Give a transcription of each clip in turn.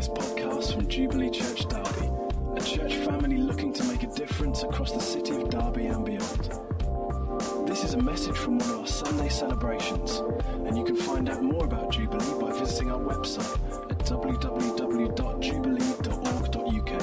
this podcast from Jubilee Church Derby, a church family looking to make a difference across the city of Derby and beyond. This is a message from one of our Sunday celebrations, and you can find out more about Jubilee by visiting our website at www.jubilee.org.uk.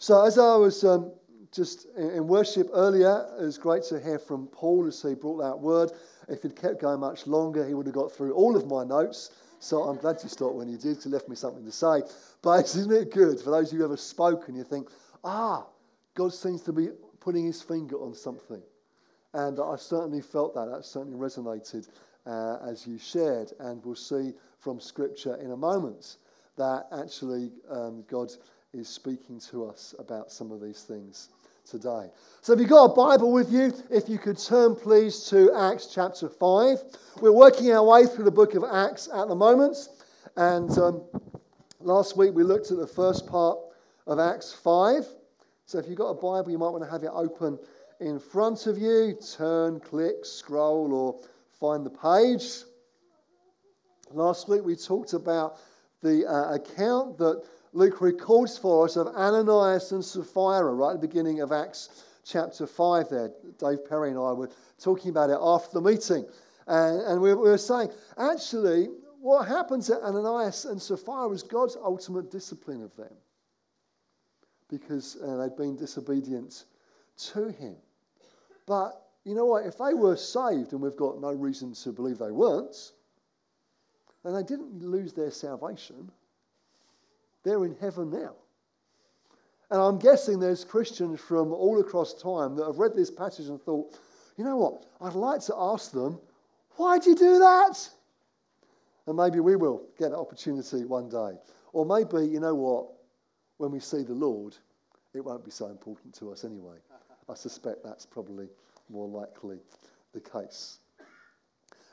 So, as I was um, just in, worship earlier, it was great to hear from Paul as he brought that word. If he'd kept going much longer, he would have got through all of my notes. So I'm glad you stopped when you did, because it left me something to say. But isn't it good for those who ever spoken, you think, ah, God seems to be putting his finger on something. And I certainly felt that. That certainly resonated uh, as you shared. And we'll see from Scripture in a moment that actually um, God is speaking to us about some of these things today. So, if you've got a Bible with you, if you could turn please to Acts chapter 5. We're working our way through the book of Acts at the moment. And um, last week we looked at the first part of Acts 5. So, if you've got a Bible, you might want to have it open in front of you. Turn, click, scroll, or find the page. Last week we talked about the uh, account that Luke records for us of Ananias and Sapphira right at the beginning of Acts chapter 5 there. Dave Perry and I were talking about it after the meeting. And, and we, we were saying, actually, what happened to Ananias and Sapphira was God's ultimate discipline of them because uh, they'd been disobedient to him. But you know what? If they were saved, and we've got no reason to believe they weren't, then they didn't lose their salvation. They're in heaven now. And I'm guessing there's Christians from all across time that have read this passage and thought, you know what? I'd like to ask them, why'd you do that? And maybe we will get an opportunity one day. Or maybe, you know what? When we see the Lord, it won't be so important to us anyway. I suspect that's probably more likely the case.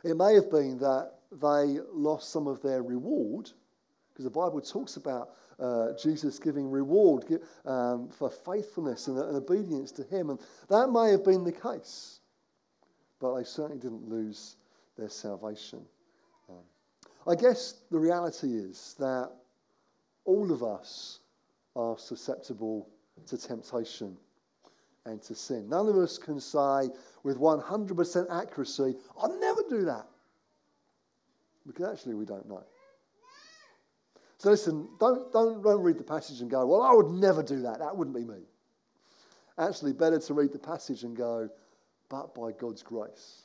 It may have been that they lost some of their reward, because the Bible talks about uh, Jesus giving reward um, for faithfulness and, and, obedience to Him. And that may have been the case, but they certainly didn't lose their salvation. Um, I guess the reality is that all of us are susceptible to temptation and to sin. None of us can say with 100% accuracy, I'll never do that. Because actually, we don't know. So listen, don't, don't, don't read the passage and go, well, I would never do that. That wouldn't be me. Actually, better to read the passage and go, but by God's grace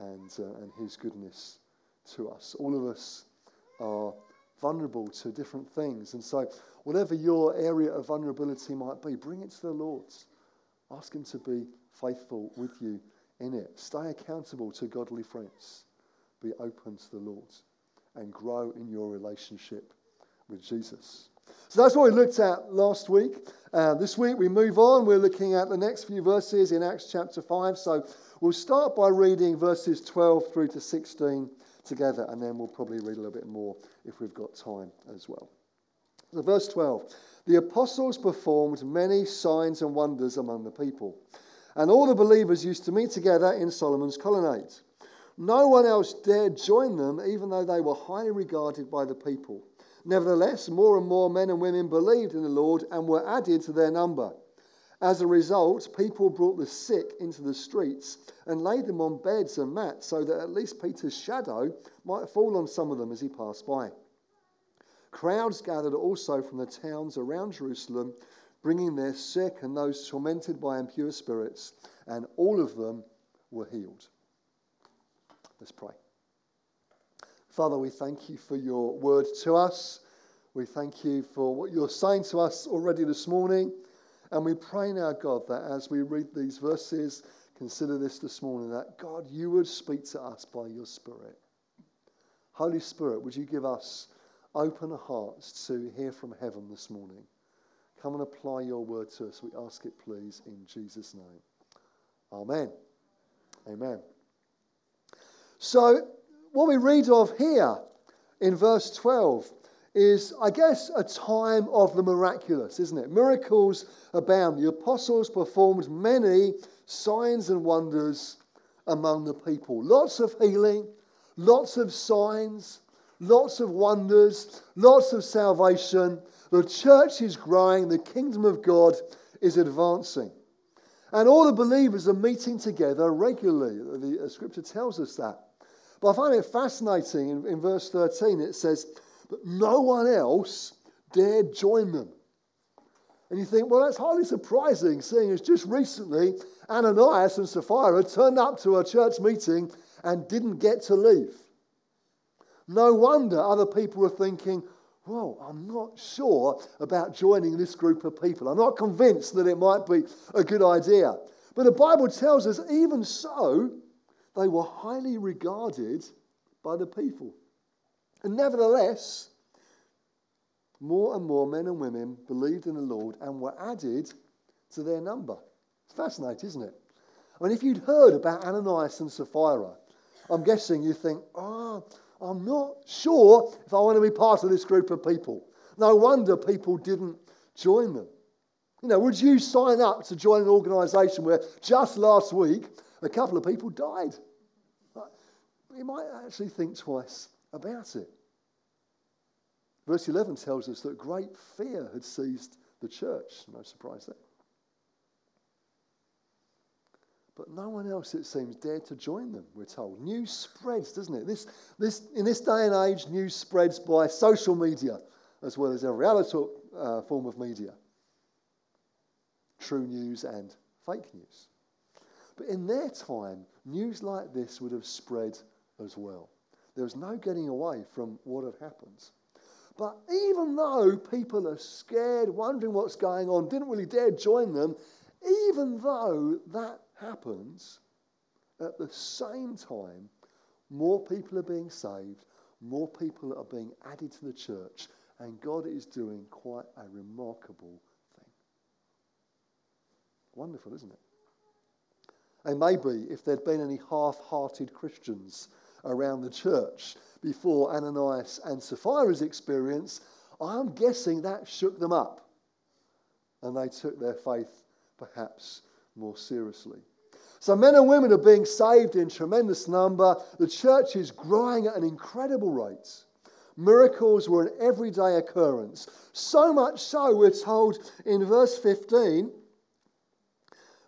and, uh, and His goodness to us. All of us are vulnerable to different things. And so, whatever your area of vulnerability might be, bring it to the Lord. Ask Him to be faithful with you in it. Stay accountable to godly friends. Be open to the Lord and grow in your relationship with Jesus. So that's what we looked at last week. Uh, this week we move on. We're looking at the next few verses in Acts chapter 5. So we'll start by reading verses 12 through to 16 together, and then we'll probably read a little bit more if we've got time as well. So, verse 12 The apostles performed many signs and wonders among the people, and all the believers used to meet together in Solomon's colonnade. No one else dared join them, even though they were highly regarded by the people. Nevertheless, more and more men and women believed in the Lord and were added to their number. As a result, people brought the sick into the streets and laid them on beds and mats so that at least Peter's shadow might fall on some of them as he passed by. Crowds gathered also from the towns around Jerusalem, bringing their sick and those tormented by impure spirits, and all of them were healed. Let's pray. Father, we thank you for your word to us. We thank you for what you're saying to us already this morning. And we pray now, God, that as we read these verses, consider this this morning, that God, you would speak to us by your Spirit. Holy Spirit, would you give us open hearts to hear from heaven this morning? Come and apply your word to us. We ask it, please, in Jesus' name. Amen. Amen. So, what we read of here in verse 12 is, I guess, a time of the miraculous, isn't it? Miracles abound. The apostles performed many signs and wonders among the people. Lots of healing, lots of signs, lots of wonders, lots of salvation. The church is growing, the kingdom of God is advancing. And all the believers are meeting together regularly. The uh, scripture tells us that. But I find it fascinating in, in verse 13, it says, But no one else dared join them. And you think, well, that's hardly surprising, seeing as just recently Ananias and Sapphira turned up to a church meeting and didn't get to leave. No wonder other people were thinking, well, I'm not sure about joining this group of people. I'm not convinced that it might be a good idea. But the Bible tells us, even so, they were highly regarded by the people. And nevertheless, more and more men and women believed in the Lord and were added to their number. It's fascinating, isn't it? I mean, if you'd heard about Ananias and Sapphira, I'm guessing you think, oh, I'm not sure if I want to be part of this group of people. No wonder people didn't join them. You know, would you sign up to join an organisation where just last week a couple of people died? You might actually think twice about it. Verse 11 tells us that great fear had seized the church. No surprise there. But no one else, it seems, dared to join them, we're told. News spreads, doesn't it? This, this, in this day and age, news spreads by social media as well as every other uh, form of media true news and fake news. But in their time, news like this would have spread as well. There was no getting away from what had happened. But even though people are scared, wondering what's going on, didn't really dare join them, even though that happens, at the same time, more people are being saved, more people are being added to the church, and God is doing quite a remarkable thing. Wonderful, isn't it? And maybe if there'd been any half hearted Christians around the church before Ananias and Sapphira's experience, I'm guessing that shook them up. And they took their faith perhaps more seriously. So, men and women are being saved in tremendous number. The church is growing at an incredible rate. Miracles were an everyday occurrence. So much so, we're told in verse 15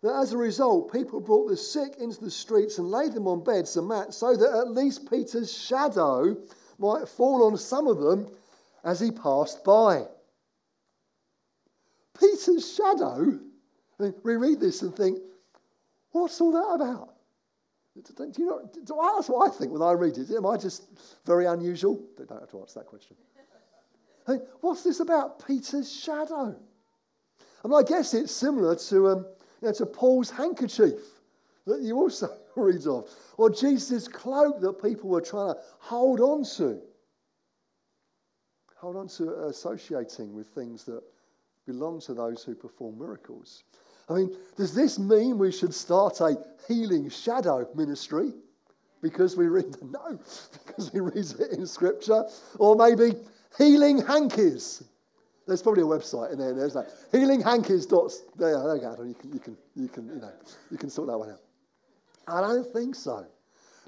that as a result, people brought the sick into the streets and laid them on beds and mats so that at least Peter's shadow might fall on some of them as he passed by. Peter's shadow? I mean, we read this and think, what's all that about? Do you know, that's what I think when I read it. Am I just very unusual? They don't have to answer that question. Hey, what's this about Peter's shadow? I mean, I guess it's similar to um, you know, to Paul's handkerchief that you also read of, or Jesus' cloak that people were trying to hold on to. Hold on to associating with things that belong to those who perform miracles. I mean, does this mean we should start a healing shadow ministry? Because we read no, because we read it in scripture, or maybe healing hankies there's probably a website in there. There's like healinghankies. There, there you go. You can, you can, you can, you know, you can sort that one out. I don't think so.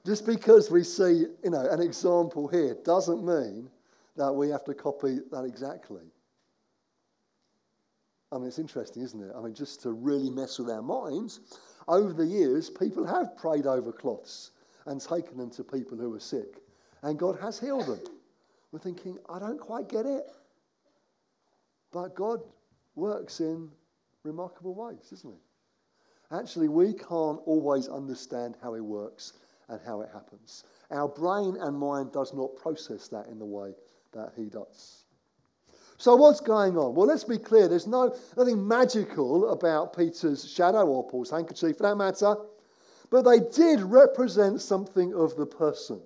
Just because we see, you know, an example here doesn't mean that we have to copy that exactly. I mean, it's interesting, isn't it? I mean, just to really mess with our minds, over the years, people have prayed over cloths and taken them to people who are sick, and God has healed them. We're thinking, I don't quite get it. But God works in remarkable ways, doesn't he? Actually, we can't always understand how he works and how it happens. Our brain and mind does not process that in the way that he does. So what's going on? Well, let's be clear. There's no, nothing magical about Peter's shadow or Paul's handkerchief for that matter. But they did represent something of the person.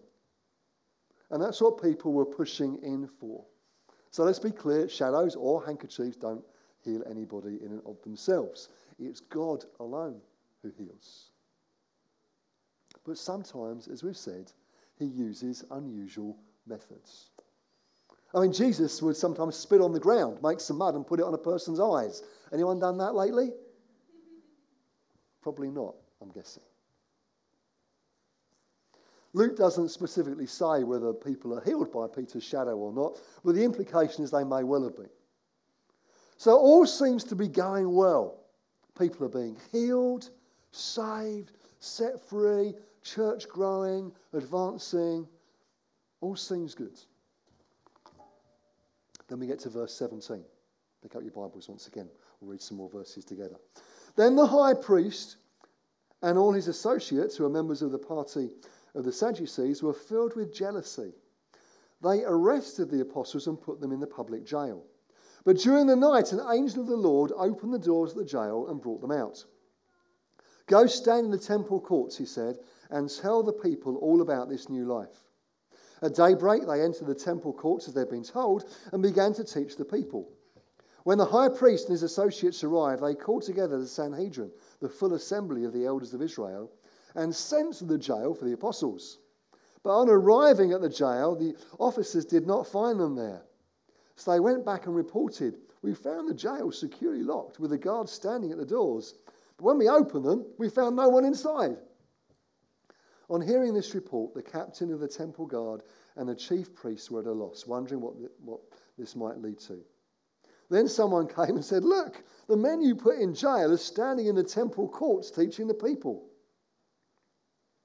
And that's what people were pushing in for. So let's be clear shadows or handkerchiefs don't heal anybody in and of themselves. It's God alone who heals. But sometimes, as we've said, he uses unusual methods. I mean, Jesus would sometimes spit on the ground, make some mud, and put it on a person's eyes. Anyone done that lately? Probably not. I'm guessing. Luke doesn't specifically say whether people are healed by Peter's shadow or not, but the implication is they may well have been. So all seems to be going well. People are being healed, saved, set free, church growing, advancing. All seems good. Then we get to verse 17. Pick up your Bibles once again. We'll read some more verses together. Then the high priest and all his associates, who are members of the party of the Sadducees, were filled with jealousy. They arrested the apostles and put them in the public jail. But during the night, an angel of the Lord opened the doors of the jail and brought them out. Go stand in the temple courts, he said, and tell the people all about this new life. At daybreak, they entered the temple courts as they'd been told and began to teach the people. When the high priest and his associates arrived, they called together the Sanhedrin, the full assembly of the elders of Israel, and sent to the jail for the apostles. But on arriving at the jail, the officers did not find them there. So they went back and reported, We found the jail securely locked with the guards standing at the doors. But when we opened them, we found no one inside. On hearing this report, the captain of the temple guard and the chief priests were at a loss, wondering what, what this might lead to. Then someone came and said, Look, the men you put in jail are standing in the temple courts teaching the people.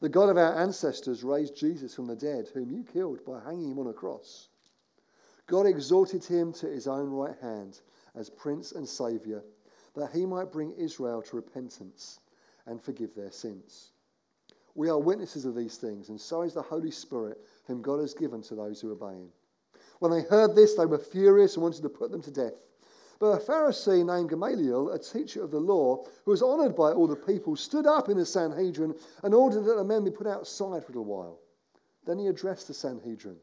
The God of our ancestors raised Jesus from the dead, whom you killed by hanging him on a cross. God exalted him to his own right hand as Prince and Saviour, that he might bring Israel to repentance and forgive their sins. We are witnesses of these things, and so is the Holy Spirit, whom God has given to those who obey him. When they heard this, they were furious and wanted to put them to death. But a Pharisee named Gamaliel, a teacher of the law, who was honored by all the people, stood up in the Sanhedrin and ordered that the men be put outside for a little while. Then he addressed the Sanhedrin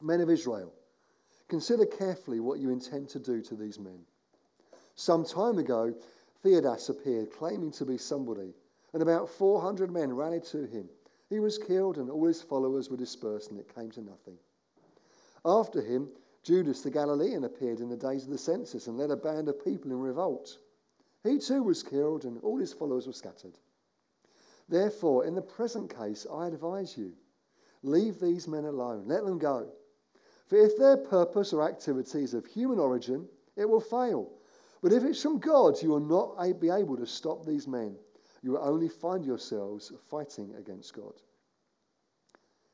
Men of Israel, consider carefully what you intend to do to these men. Some time ago, Theudas appeared, claiming to be somebody, and about 400 men rallied to him. He was killed, and all his followers were dispersed, and it came to nothing. After him, Judas the Galilean appeared in the days of the census and led a band of people in revolt. He too was killed, and all his followers were scattered. Therefore, in the present case, I advise you leave these men alone, let them go. For if their purpose or activity is of human origin, it will fail. But if it's from God, you will not be able to stop these men. You will only find yourselves fighting against God.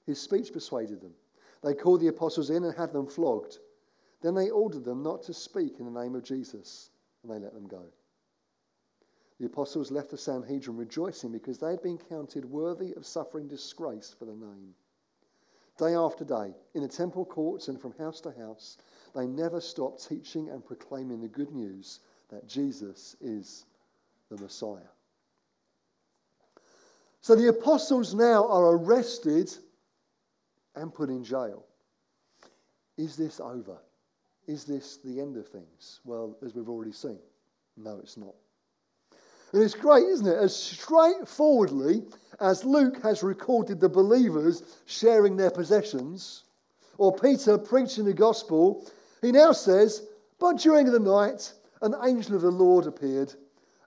His speech persuaded them. They called the apostles in and had them flogged. Then they ordered them not to speak in the name of Jesus, and they let them go. The apostles left the Sanhedrin rejoicing because they had been counted worthy of suffering disgrace for the name. Day after day, in the temple courts and from house to house, they never stopped teaching and proclaiming the good news that Jesus is the Messiah. So the apostles now are arrested and put in jail. Is this over? Is this the end of things? Well, as we've already seen, no, it's not. And it's great, isn't it? As straightforwardly as Luke has recorded the believers sharing their possessions, or Peter preaching the gospel, he now says, But during the night, an angel of the Lord appeared.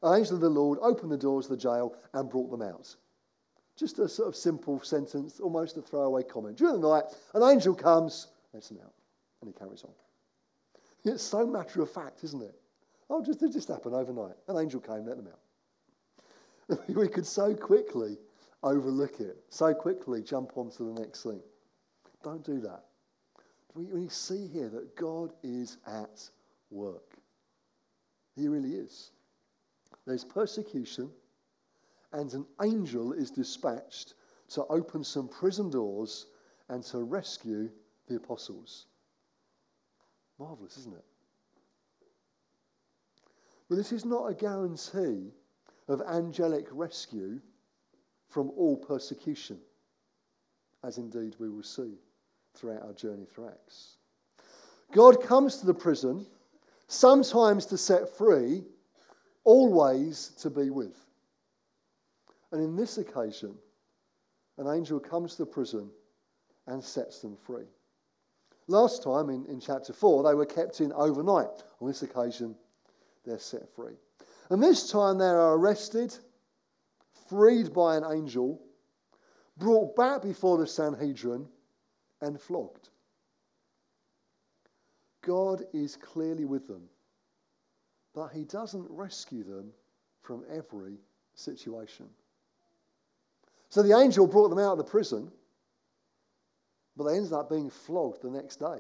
An angel of the Lord opened the doors of the jail and brought them out. Just a sort of simple sentence, almost a throwaway comment. During the night, an angel comes, lets him out, and he carries on. It's so matter of fact, isn't it? Oh, just, it just happened overnight. An angel came, let them out. we could so quickly overlook it, so quickly jump on to the next thing. Don't do that. We, we see here that God is at work. He really is. There's persecution, and an angel is dispatched to open some prison doors and to rescue the apostles. Marvelous, isn't it? But this is not a guarantee of angelic rescue from all persecution, as indeed we will see throughout our journey through Acts. God comes to the prison, sometimes to set free, always to be with. And in this occasion, an angel comes to the prison and sets them free. Last time in, in chapter 4, they were kept in overnight. On this occasion, they're set free. And this time they are arrested, freed by an angel, brought back before the Sanhedrin, and flogged. God is clearly with them, but he doesn't rescue them from every situation. So the angel brought them out of the prison, but they ended up being flogged the next day.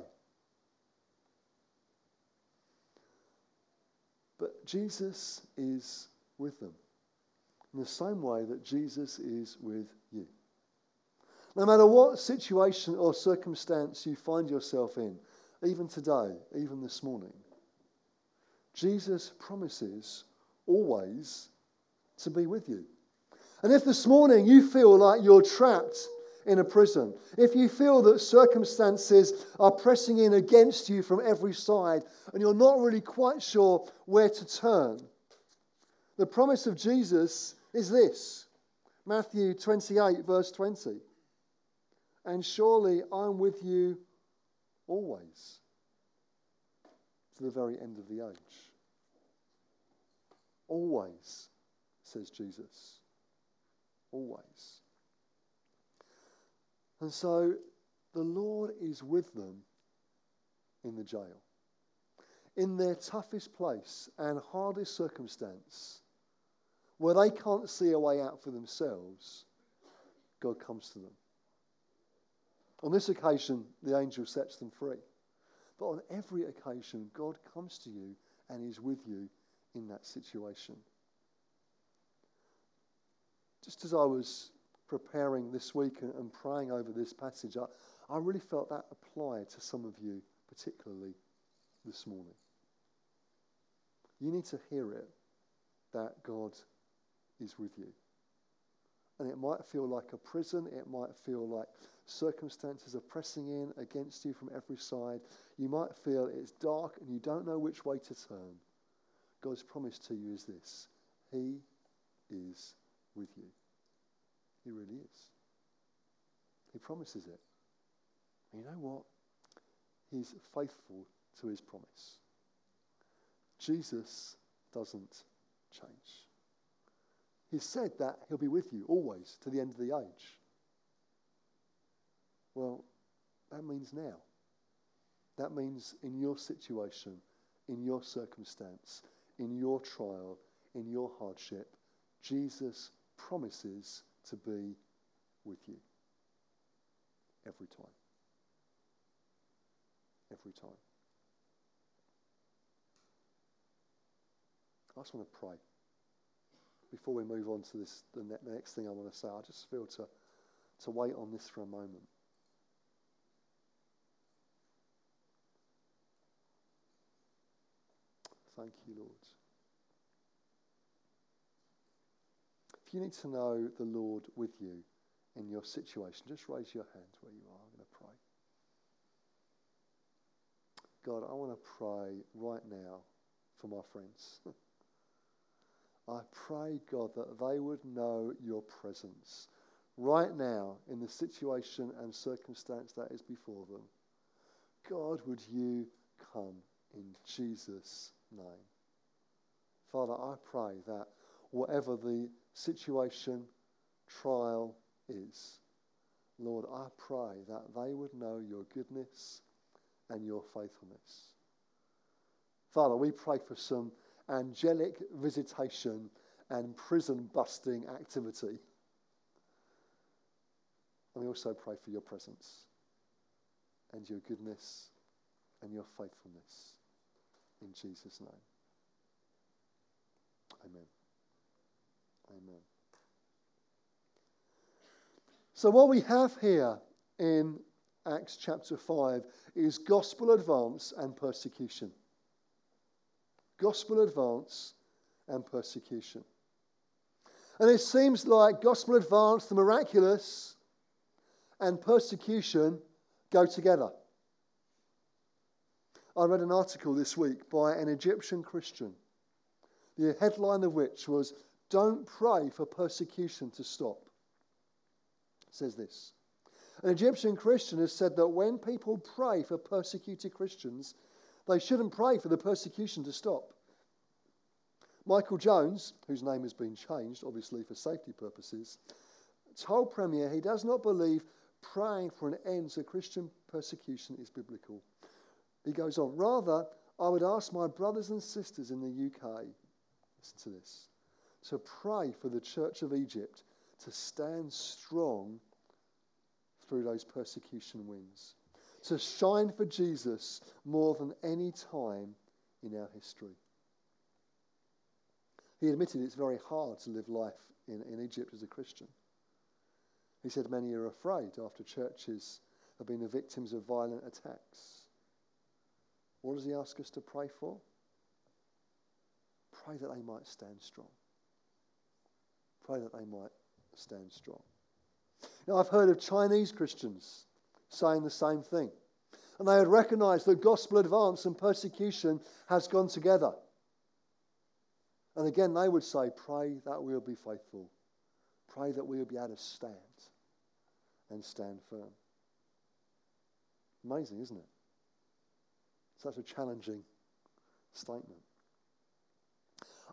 But Jesus is with them in the same way that Jesus is with you. No matter what situation or circumstance you find yourself in, even today, even this morning, Jesus promises always to be with you. And if this morning you feel like you're trapped in a prison, if you feel that circumstances are pressing in against you from every side and you're not really quite sure where to turn, the promise of Jesus is this Matthew 28, verse 20. And surely I'm with you always to the very end of the age. Always, says Jesus. Always. And so the Lord is with them in the jail. In their toughest place and hardest circumstance, where they can't see a way out for themselves, God comes to them. On this occasion, the angel sets them free. But on every occasion, God comes to you and is with you in that situation. Just as I was preparing this week and, praying over this passage, I, I really felt that applied to some of you, particularly this morning. You need to hear it that God is with you. And it might feel like a prison, it might feel like circumstances are pressing in against you from every side. You might feel it's dark and you don't know which way to turn. God's promise to you is this He is with you. He really is. He promises it. And you know what? He's faithful to his promise. Jesus doesn't change. He said that he'll be with you always to the end of the age. Well, that means now. That means in your situation, in your circumstance, in your trial, in your hardship, Jesus promises to be with you every time. Every time. I just want to pray. Before we move on to this, the, next thing I want to say, I just feel to, to wait on this for a moment. Thank you, Lord. You need to know the Lord with you in your situation, just raise your hand where you are. I'm going to pray. God, I want to pray right now for my friends. I pray, God, that they would know your presence right now in the situation and circumstance that is before them. God, would you come in Jesus' name? Father, I pray that whatever the situation, trial is. Lord, I pray that they would know your goodness and your faithfulness. Father, we pray for some angelic visitation and prison busting activity. And we also pray for your presence and your goodness and your faithfulness. In Jesus' name. Amen. Amen. So, what we have here in Acts chapter 5 is gospel advance and persecution. Gospel advance and persecution. And it seems like gospel advance, the miraculous, and persecution go together. I read an article this week by an Egyptian Christian, the headline of which was Don't Pray for Persecution to Stop. It says this An Egyptian Christian has said that when people pray for persecuted Christians, they shouldn't pray for the persecution to stop. Michael Jones, whose name has been changed, obviously for safety purposes, told Premier he does not believe praying for an end to Christian persecution is biblical. He goes on, rather, I would ask my brothers and sisters in the UK, listen to this, to pray for the Church of Egypt to stand strong through those persecution winds, to shine for Jesus more than any time in our history. He admitted it's very hard to live life in, in Egypt as a Christian. He said many are afraid after churches have been the victims of violent attacks. What does he ask us to pray for? Pray that they might stand strong. Pray that they might stand strong. Now, I've heard of Chinese Christians saying the same thing. And they had recognized that gospel advance and persecution has gone together. And again, they would say, Pray that we'll be faithful. Pray that we'll be able to stand and stand firm. Amazing, isn't it? Such a challenging statement.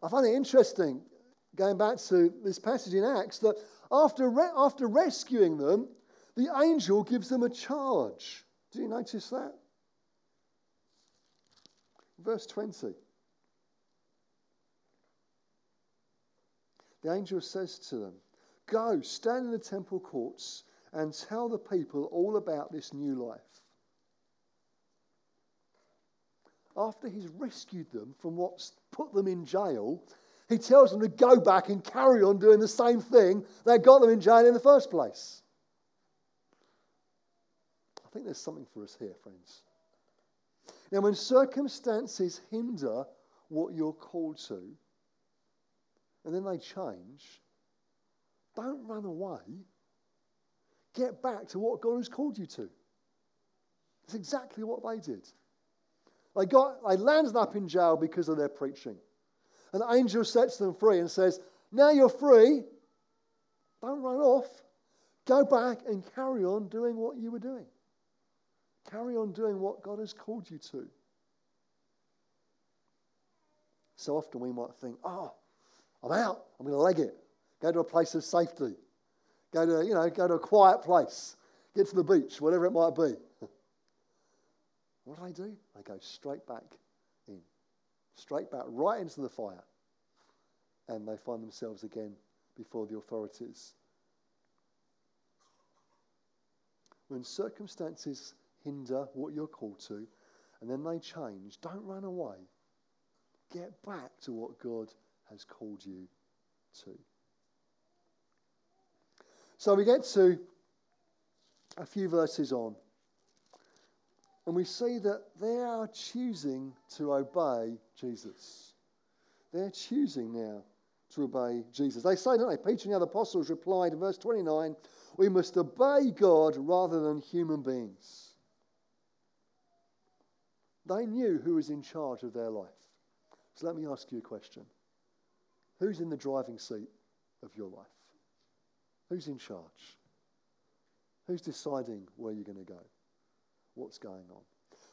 I find it interesting, going back to this passage in Acts, that after, re- after rescuing them, the angel gives them a charge. Do you notice that? Verse 20. The angel says to them, Go, stand in the temple courts and tell the people all about this new life. After he's rescued them from what's put them in jail, he tells them to go back and carry on doing the same thing that got them in jail in the first place. I think there's something for us here, friends. Now, when circumstances hinder what you're called to, and then they change, don't run away. Get back to what God has called you to. It's exactly what they did. They, got, they landed up in jail because of their preaching. An angel sets them free and says, Now you're free. Don't run off. Go back and carry on doing what you were doing. Carry on doing what God has called you to. So often we might think, oh, I'm out. I'm going to leg it. Go to a place of safety. Go to, you know, go to a quiet place. Get to the beach, whatever it might be. what do they do? They go straight back. Straight back, right into the fire. And they find themselves again before the authorities. When circumstances hinder what you're called to, and then they change, don't run away. Get back to what God has called you to. So we get to a few verses on, and we see that they are choosing to obey Jesus. They're choosing now to obey Jesus. They say, don't they? Peter and the other apostles replied in verse 29 we must obey God rather than human beings. They knew who was in charge of their life. So let me ask you a question Who's in the driving seat of your life? Who's in charge? Who's deciding where you're going to go? What's going on?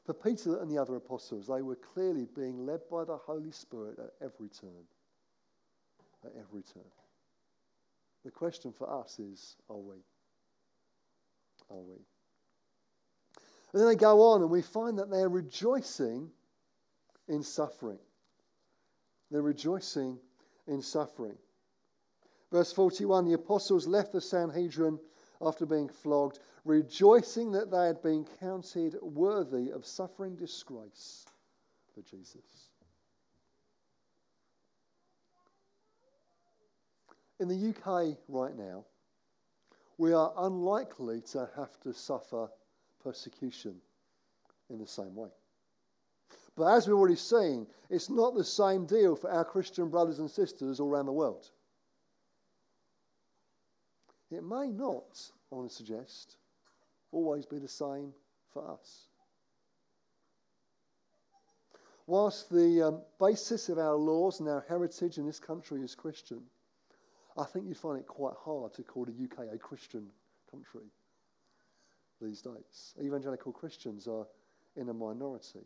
For Peter and the other apostles, they were clearly being led by the Holy Spirit at every turn. At every turn. The question for us is are we? Are we? And then they go on, and we find that they're rejoicing in suffering. They're rejoicing in suffering. Verse 41 the apostles left the Sanhedrin after being flogged, rejoicing that they had been counted worthy of suffering disgrace for Jesus. In the UK right now, we are unlikely to have to suffer persecution in the same way. But as we've already seen, it's not the same deal for our Christian brothers and sisters all around the world. It may not, I want to suggest, always be the same for us. Whilst the um, basis of our laws and our heritage in this country is Christian, I think you'd find it quite hard to call the UK a Christian country these days. Evangelical Christians are in a minority.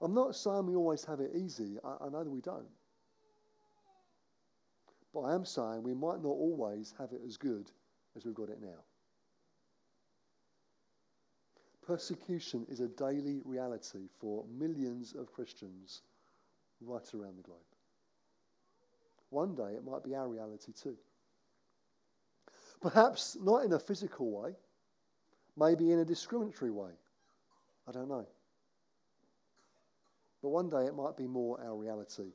I'm not saying we always have it easy, I, I know that we don't. But I am saying we might not always have it as good as we've got it now. Persecution is a daily reality for millions of Christians right around the globe. One day it might be our reality too. Perhaps not in a physical way, maybe in a discriminatory way. I don't know. But one day it might be more our reality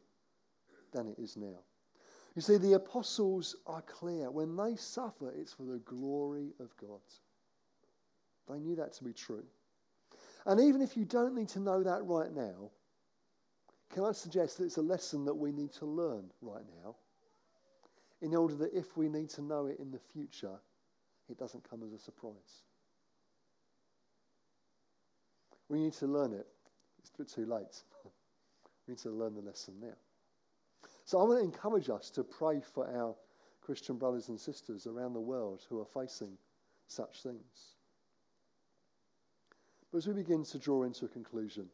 than it is now. You see, the apostles are clear. When they suffer, it's for the glory of God. They knew that to be true. And even if you don't need to know that right now, can I suggest that it's a lesson that we need to learn right now in order that if we need to know it in the future, it doesn't come as a surprise. We need to learn it. It's a bit too late. we need to learn the lesson now. So I want to encourage us to pray for our Christian brothers and sisters around the world who are facing such things. But as we begin to draw into a conclusion,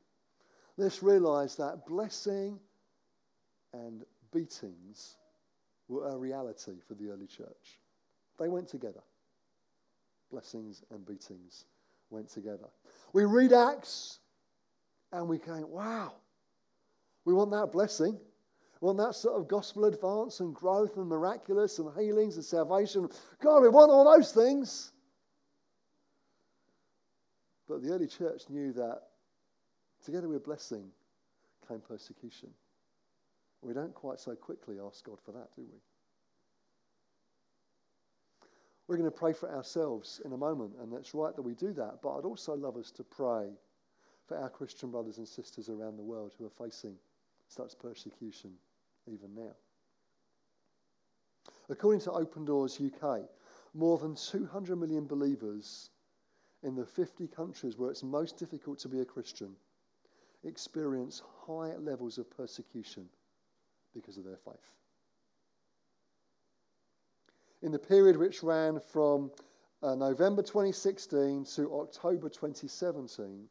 let's realize that blessing and beatings were a reality for the early church. They went together. Blessings and beatings went together. We read Acts and we go, wow, we want that blessing. We want that sort of gospel advance and growth and miraculous and healings and salvation. God, we want all those things. But the early church knew that together with blessing came persecution. We don't quite so quickly ask God for that, do we? We're going to pray for ourselves in a moment, and that's right that we do that. But I'd also love us to pray for our Christian brothers and sisters around the world who are facing such persecution even now. According to Open Doors UK, more than 200 million believers in the 50 countries where it's most difficult to be a Christian experience high levels of persecution because of their faith. In the period which ran from uh, November 2016 to October 2017,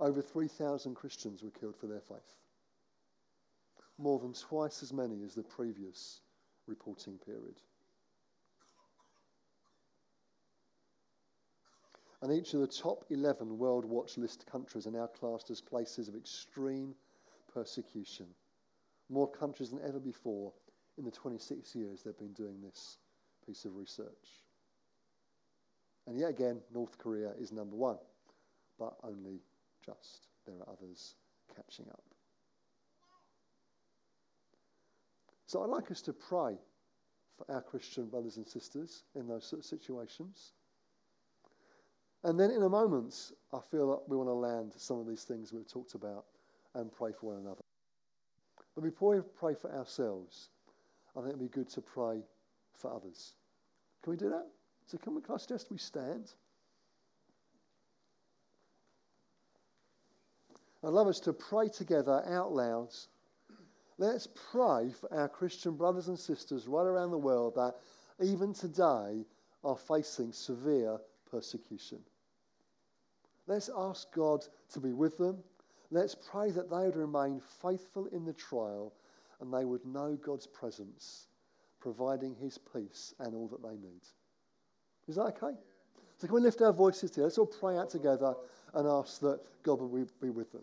over 3,000 Christians were killed for their faith. More than twice as many as the previous reporting period. And each of the top 11 World Watch List countries are now classed as places of extreme persecution. More countries than ever before in the 26 years they've been doing this piece of research. And yet again, North Korea is number one, but only just. There are others catching up. So I'd like us to pray for our Christian brothers and sisters in those sort of situations. And then in a moment, I feel that we want to land some of these things we've talked about and pray for one another. But before we pray for ourselves, I think it'd be good to pray for others. Can we do that? So can, we, can I suggest we stand? I'd love us to pray together out loud. Let's pray for our Christian brothers and sisters right around the world that even today are facing severe persecution. Let's ask God to be with them. Let's pray that they would remain faithful in the trial and they would know God's presence, providing his peace and all that they need. Is that okay? So, can we lift our voices together? Let's all pray out together and ask that God will be with them.